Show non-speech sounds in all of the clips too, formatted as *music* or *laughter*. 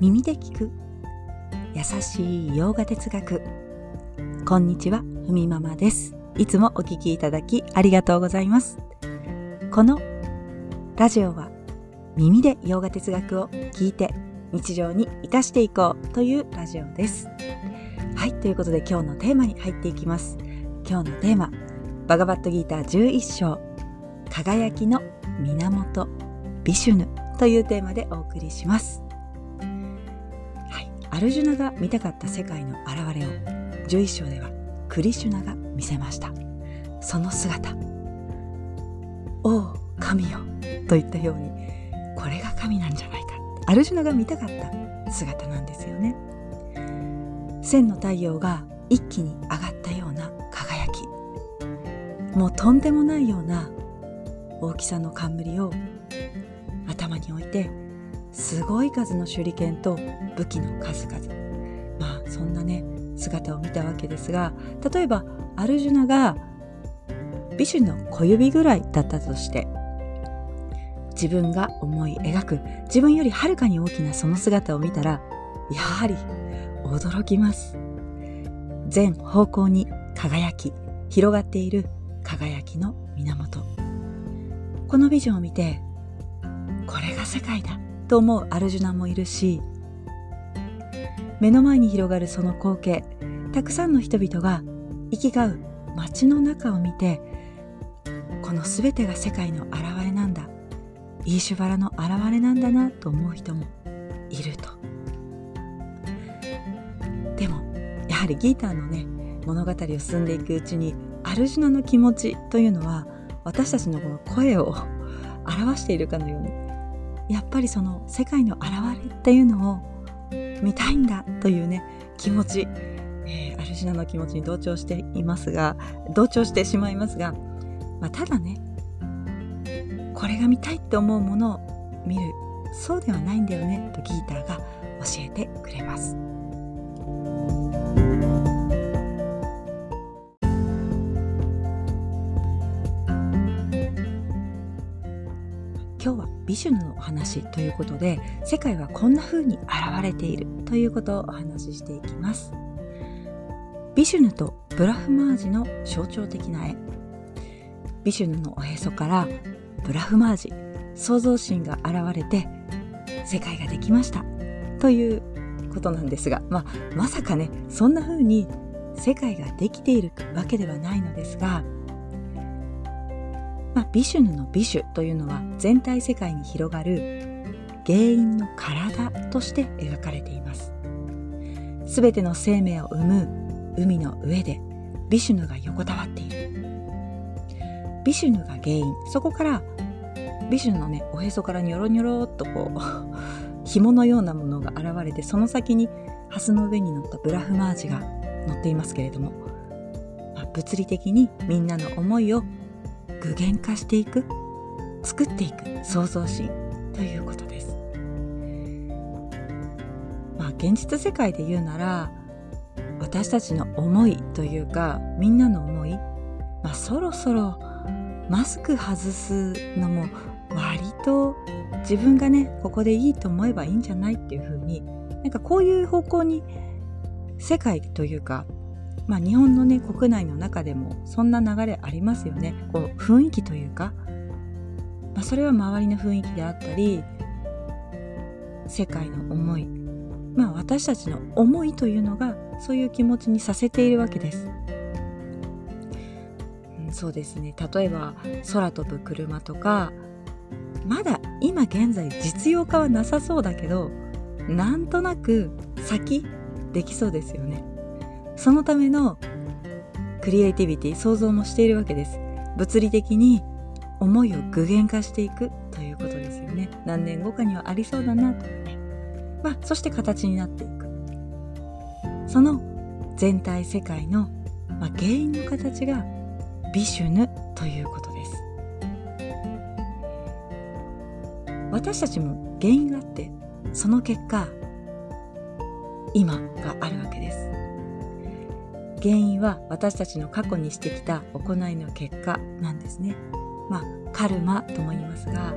耳で聞く。優しい洋画哲学。こんにちはふみママです。いつもお聞きいただきありがとうございます。このラジオは耳で洋画哲学を聞いて日常に生かしていこうというラジオです。はいということで今日のテーマに入っていきます。今日のテーマバガバットギーター11章。輝きの源ビシュヌというテーマでお送りします。アルジュナが見たかった世界の現れを11章ではクリシュナが見せました。その姿。おお、神よといったように、これが神なんじゃないか。アルジュナが見たかった姿なんですよね。千の太陽が一気に上がったような輝き。もうとんでもないような大きさの冠を頭に置いてすごい数の手裏剣と武器の数々。まあそんなね姿を見たわけですが例えばアルジュナがビシュの小指ぐらいだったとして自分が思い描く自分よりはるかに大きなその姿を見たらやはり驚きます。全方向に輝き広がっている輝きの源。このビジョンを見てこれが世界だ。と思うアルジュナもいるし目の前に広がるその光景たくさんの人々が行き交う街の中を見てこの全てが世界の現れなんだイーシュバラの現れなんだなと思う人もいると。でもやはりギーターのね物語を進んでいくうちにアルジュナの気持ちというのは私たちのこの声を表しているかのようにやっぱりその世界の現れっていうのを見たいんだというね気持ち、えー、アルジナの気持ちに同調していますが同調してしまいますが、まあ、ただねこれが見たいって思うものを見るそうではないんだよねとギーターが教えてくれます。今日はビシュヌのお話ということで世界はこんな風に現れているということをお話ししていきます。ビシュヌとブラフマージの象徴的な絵。ビシュヌのおへそからブラフマージ創造神が現れて世界ができましたということなんですが、まあ、まさかねそんな風に世界ができているわけではないのですがまあ、ビシュヌのビシュというのは全体世界に広がる原因の体として描かれています。すべての生命を生む海の上でビシュヌが横たわっている。ビシュヌが原因、そこからビシュヌのね、おへそからニョロニョロっとこう *laughs* 紐のようなものが現れて、その先にハスの上に乗ったブラフマージが乗っていますけれども、まあ、物理的にみんなの思いを具現化していく作っていく創造心ということです。まあ現実世界で言うなら私たちの思いというかみんなの思い、まあ、そろそろマスク外すのも割と自分がねここでいいと思えばいいんじゃないっていうふうになんかこういう方向に世界というかまあ、日本のね国内の中でもそんな流れありますよねこう雰囲気というか、まあ、それは周りの雰囲気であったり世界の思いまあ私たちの思いというのがそういう気持ちにさせているわけです。うん、そうですね例えば空飛ぶ車とかまだ今現在実用化はなさそうだけどなんとなく先できそうですよね。そのためのクリエイティビティ想像もしているわけです。物理的に思いを具現化していくということですよね。何年後かにはありそうだなとかね。まあそして形になっていく。その全体世界の、まあ、原因の形がビシュヌということです。私たちも原因があってその結果今があるわけです。原因は私たちの過去にしてきた行いの結果なんですね。まあカルマとも言いますが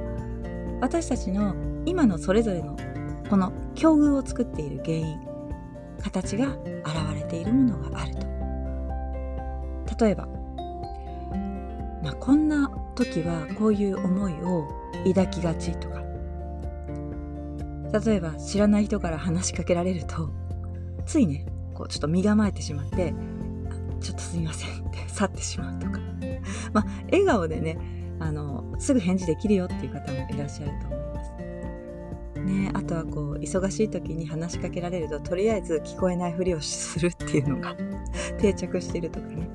私たちの今のそれぞれのこの境遇を作っている原因形が現れているものがあると例えば、まあ、こんな時はこういう思いを抱きがちとか例えば知らない人から話しかけられるとついねこうちょっと身構えてしまってちょっとすみませんって *laughs* 去ってしまうとか。まあ笑顔でねあのすぐ返事できるよっていう方もいらっしゃると思います。ね、あとはこう忙しい時に話しかけられるととりあえず聞こえないふりをするっていうのが *laughs* 定着してるとかね、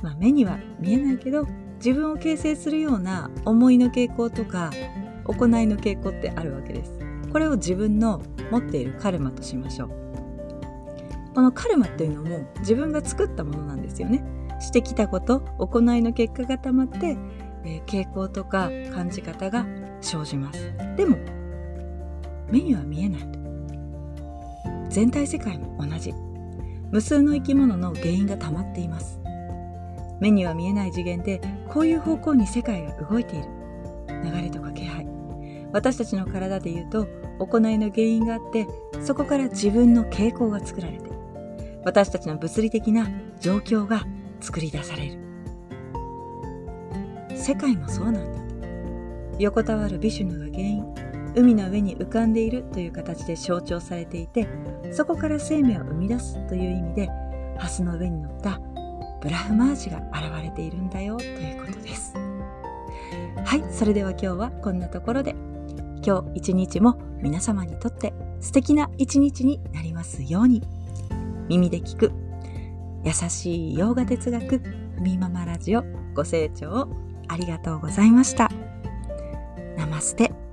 まあ、目には見えないけど自分を形成するような思いの傾向とか行いの傾向ってあるわけです。これを自分の持っているカルマとしましょう。このカルマっていうのも自分が作ったものなんですよね。してきたこと行いの結果がたまって、えー、傾向とか感じ方が生じます。でも目には見えない。全体世界も同じ。無数の生き物の原因が溜まっています。目には見えない次元でこういう方向に世界が動いている。流れとか気配。私たちの体でいうと行いの原因があってそこから自分の傾向が作られて私たちの物理的な状況が作り出される。世界もそうなんだ。横たわるビシュヌが原因海の上に浮かんでいるという形で象徴されていてそこから生命を生み出すという意味でハスの上に乗ったブラフマージが現れているんだよということです。はいそれでは今日はこんなところで。今日一日も皆様にとって素敵な一日になりますように。耳で聞く。優しい洋画哲学ふみママラジオご清聴ありがとうございました。ナマステ。